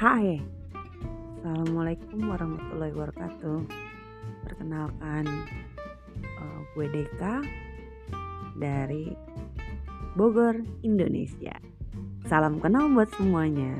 Hai, Assalamualaikum warahmatullahi wabarakatuh. Perkenalkan uh, Gue Deka Dari Bogor, Indonesia. Salam kenal buat semuanya.